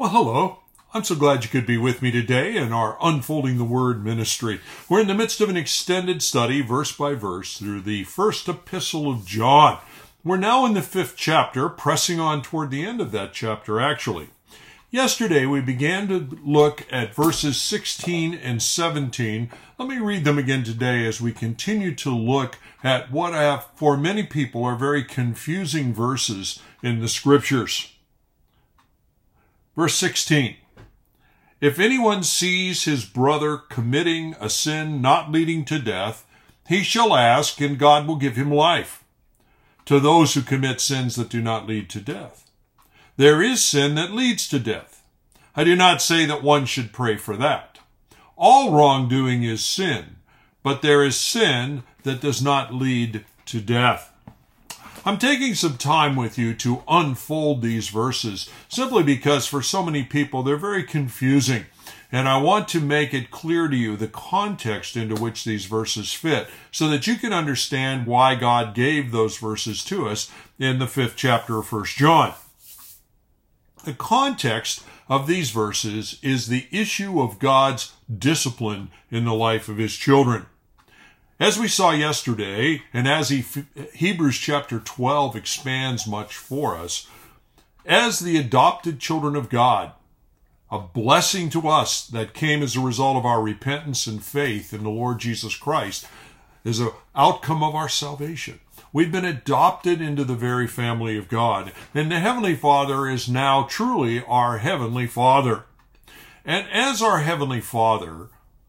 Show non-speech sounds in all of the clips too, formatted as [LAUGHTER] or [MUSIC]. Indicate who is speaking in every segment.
Speaker 1: Well, hello. I'm so glad you could be with me today in our Unfolding the Word ministry. We're in the midst of an extended study, verse by verse, through the first epistle of John. We're now in the fifth chapter, pressing on toward the end of that chapter, actually. Yesterday, we began to look at verses 16 and 17. Let me read them again today as we continue to look at what have, for many people are very confusing verses in the scriptures. Verse 16 If anyone sees his brother committing a sin not leading to death, he shall ask, and God will give him life. To those who commit sins that do not lead to death. There is sin that leads to death. I do not say that one should pray for that. All wrongdoing is sin, but there is sin that does not lead to death. I'm taking some time with you to unfold these verses simply because for so many people they're very confusing. And I want to make it clear to you the context into which these verses fit so that you can understand why God gave those verses to us in the fifth chapter of First John. The context of these verses is the issue of God's discipline in the life of his children. As we saw yesterday, and as he, Hebrews chapter 12 expands much for us, as the adopted children of God, a blessing to us that came as a result of our repentance and faith in the Lord Jesus Christ is an outcome of our salvation. We've been adopted into the very family of God, and the Heavenly Father is now truly our Heavenly Father. And as our Heavenly Father,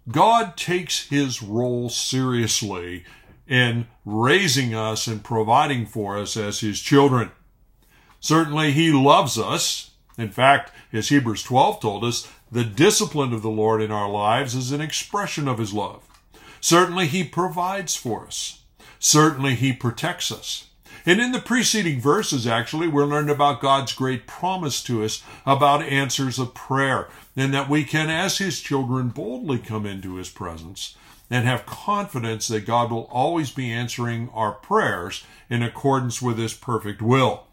Speaker 1: God takes his role seriously in raising us and providing for us as his children. Certainly, he loves us. In fact, as Hebrews 12 told us, the discipline of the Lord in our lives is an expression of his love. Certainly, he provides for us. Certainly, he protects us. And in the preceding verses, actually, we're learning about God's great promise to us about answers of prayer and that we can, as His children, boldly come into His presence and have confidence that God will always be answering our prayers in accordance with His perfect will.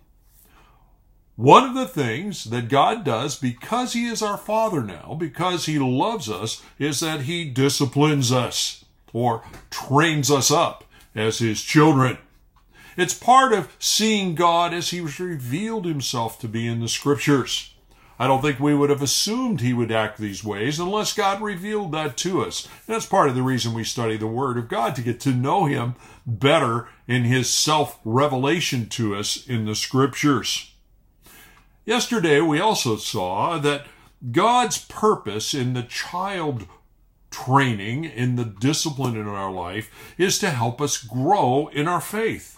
Speaker 1: One of the things that God does because He is our Father now, because He loves us, is that He disciplines us or trains us up as His children. It's part of seeing God as He revealed Himself to be in the Scriptures. I don't think we would have assumed He would act these ways unless God revealed that to us. And that's part of the reason we study the Word of God to get to know Him better in His self revelation to us in the Scriptures. Yesterday, we also saw that God's purpose in the child training, in the discipline in our life, is to help us grow in our faith.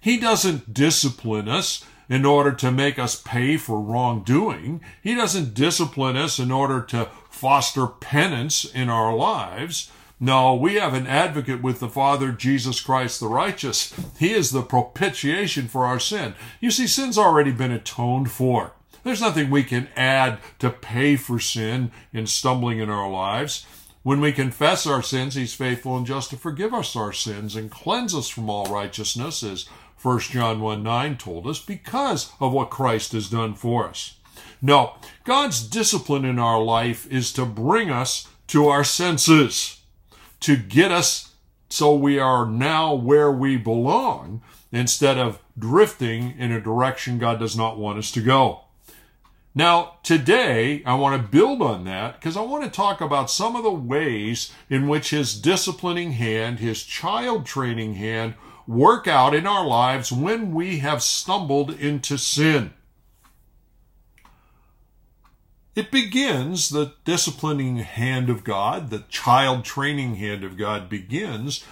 Speaker 1: He doesn't discipline us in order to make us pay for wrongdoing. He doesn't discipline us in order to foster penance in our lives. No, we have an advocate with the Father, Jesus Christ the righteous. He is the propitiation for our sin. You see, sin's already been atoned for. There's nothing we can add to pay for sin in stumbling in our lives. When we confess our sins, He's faithful and just to forgive us our sins and cleanse us from all righteousness, as 1 John 1 9 told us, because of what Christ has done for us. No, God's discipline in our life is to bring us to our senses, to get us so we are now where we belong instead of drifting in a direction God does not want us to go. Now, today, I want to build on that because I want to talk about some of the ways in which His disciplining hand, His child training hand, work out in our lives when we have stumbled into sin. It begins, the disciplining hand of God, the child training hand of God begins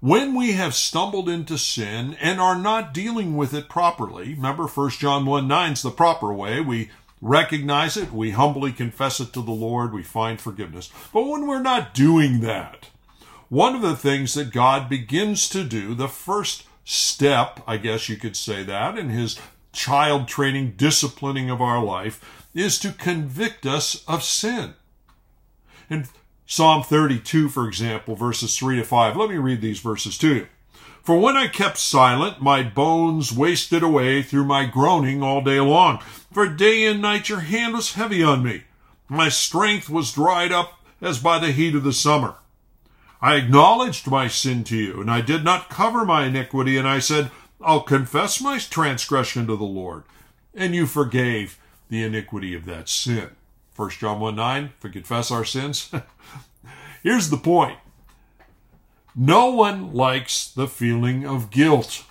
Speaker 1: when we have stumbled into sin and are not dealing with it properly. Remember, 1 John 1 9 is the proper way. We recognize it, we humbly confess it to the Lord, we find forgiveness. But when we're not doing that, one of the things that God begins to do, the first step, I guess you could say that, in his child training, disciplining of our life, is to convict us of sin. In Psalm 32, for example, verses 3 to 5, let me read these verses to you. For when I kept silent, my bones wasted away through my groaning all day long. For day and night your hand was heavy on me. My strength was dried up as by the heat of the summer. I acknowledged my sin to you, and I did not cover my iniquity, and I said, I'll confess my transgression to the Lord. And you forgave the iniquity of that sin. 1 John 1 9, if we confess our sins. [LAUGHS] Here's the point no one likes the feeling of guilt.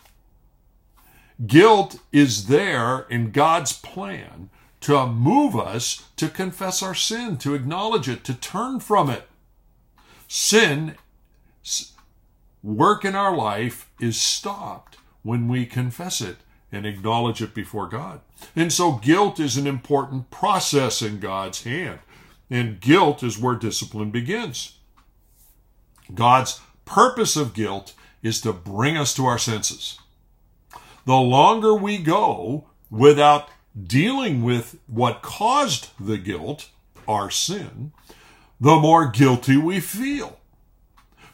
Speaker 1: Guilt is there in God's plan to move us to confess our sin, to acknowledge it, to turn from it. Sin, work in our life, is stopped when we confess it and acknowledge it before God. And so guilt is an important process in God's hand. And guilt is where discipline begins. God's purpose of guilt is to bring us to our senses. The longer we go without dealing with what caused the guilt, our sin, the more guilty we feel.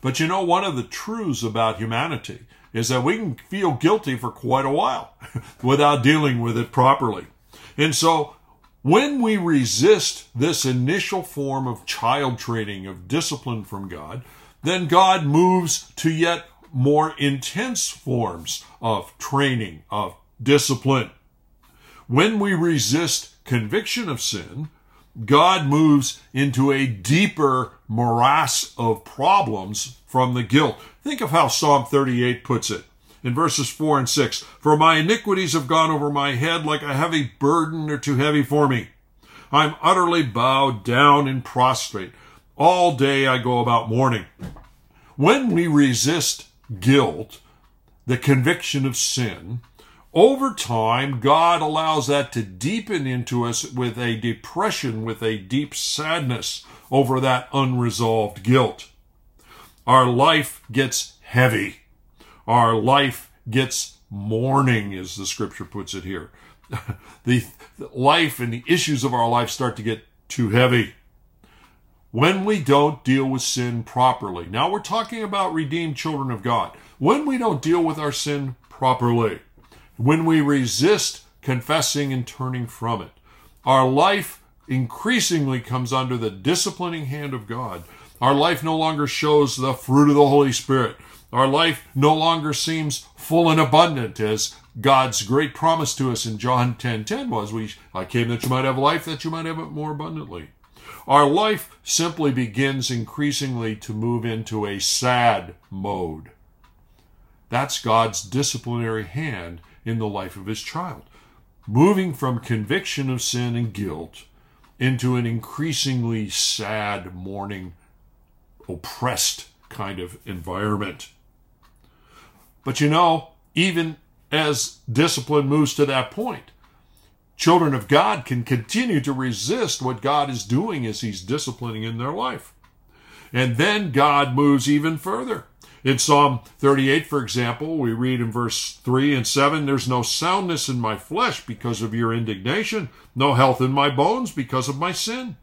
Speaker 1: But you know, one of the truths about humanity is that we can feel guilty for quite a while [LAUGHS] without dealing with it properly. And so when we resist this initial form of child training, of discipline from God, then God moves to yet more intense forms of training, of discipline. When we resist conviction of sin, God moves into a deeper morass of problems from the guilt. Think of how Psalm 38 puts it in verses 4 and 6. For my iniquities have gone over my head like a heavy burden or too heavy for me. I'm utterly bowed down and prostrate. All day I go about mourning. When we resist guilt, the conviction of sin, over time, God allows that to deepen into us with a depression, with a deep sadness over that unresolved guilt. Our life gets heavy. Our life gets mourning, as the scripture puts it here. [LAUGHS] the life and the issues of our life start to get too heavy when we don't deal with sin properly. Now we're talking about redeemed children of God. When we don't deal with our sin properly, when we resist confessing and turning from it, our life increasingly comes under the disciplining hand of God. Our life no longer shows the fruit of the Holy Spirit. Our life no longer seems full and abundant as God's great promise to us in John 10:10 10, 10 was, "We I came that you might have life, that you might have it more abundantly." Our life simply begins increasingly to move into a sad mode. That's God's disciplinary hand in the life of his child, moving from conviction of sin and guilt into an increasingly sad, mourning, oppressed kind of environment. But you know, even as discipline moves to that point, children of God can continue to resist what God is doing as He's disciplining in their life. And then God moves even further. In Psalm 38, for example, we read in verse 3 and 7 There's no soundness in my flesh because of your indignation, no health in my bones because of my sin.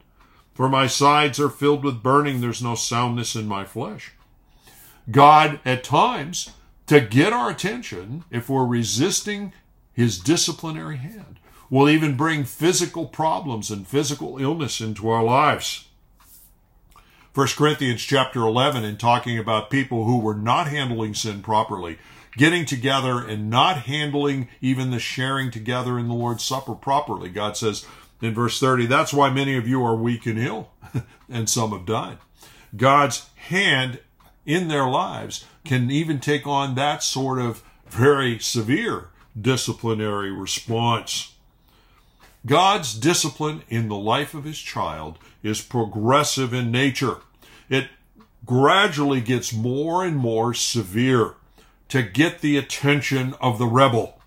Speaker 1: For my sides are filled with burning, there's no soundness in my flesh. God, at times, to get our attention, if we're resisting his disciplinary hand, will even bring physical problems and physical illness into our lives. 1 Corinthians chapter 11 in talking about people who were not handling sin properly, getting together and not handling even the sharing together in the Lord's Supper properly. God says in verse 30, that's why many of you are weak and ill, [LAUGHS] and some have died. God's hand in their lives can even take on that sort of very severe disciplinary response. God's discipline in the life of his child is progressive in nature. It gradually gets more and more severe to get the attention of the rebel.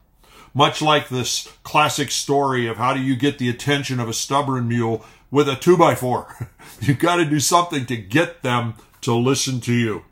Speaker 1: Much like this classic story of how do you get the attention of a stubborn mule with a two by four. [LAUGHS] You've got to do something to get them to listen to you.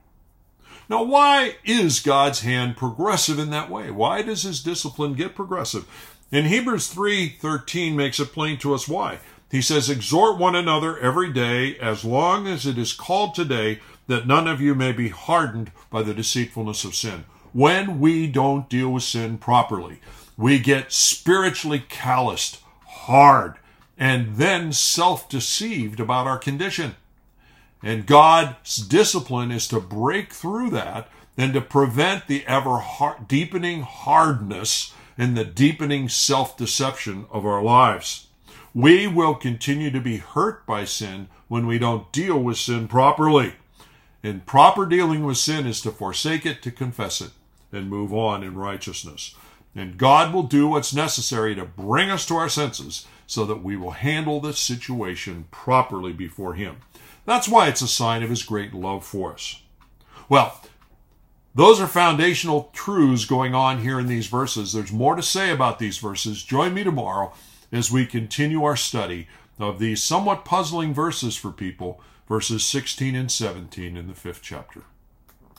Speaker 1: Now, why is God's hand progressive in that way? Why does his discipline get progressive? In Hebrews 3:13 makes it plain to us why. He says, "Exhort one another every day as long as it is called today, that none of you may be hardened by the deceitfulness of sin." when we don't deal with sin properly. We get spiritually calloused, hard, and then self deceived about our condition. And God's discipline is to break through that and to prevent the ever deepening hardness and the deepening self deception of our lives. We will continue to be hurt by sin when we don't deal with sin properly. And proper dealing with sin is to forsake it, to confess it, and move on in righteousness. And God will do what's necessary to bring us to our senses so that we will handle this situation properly before Him. That's why it's a sign of His great love for us. Well, those are foundational truths going on here in these verses. There's more to say about these verses. Join me tomorrow as we continue our study of these somewhat puzzling verses for people, verses 16 and 17 in the fifth chapter.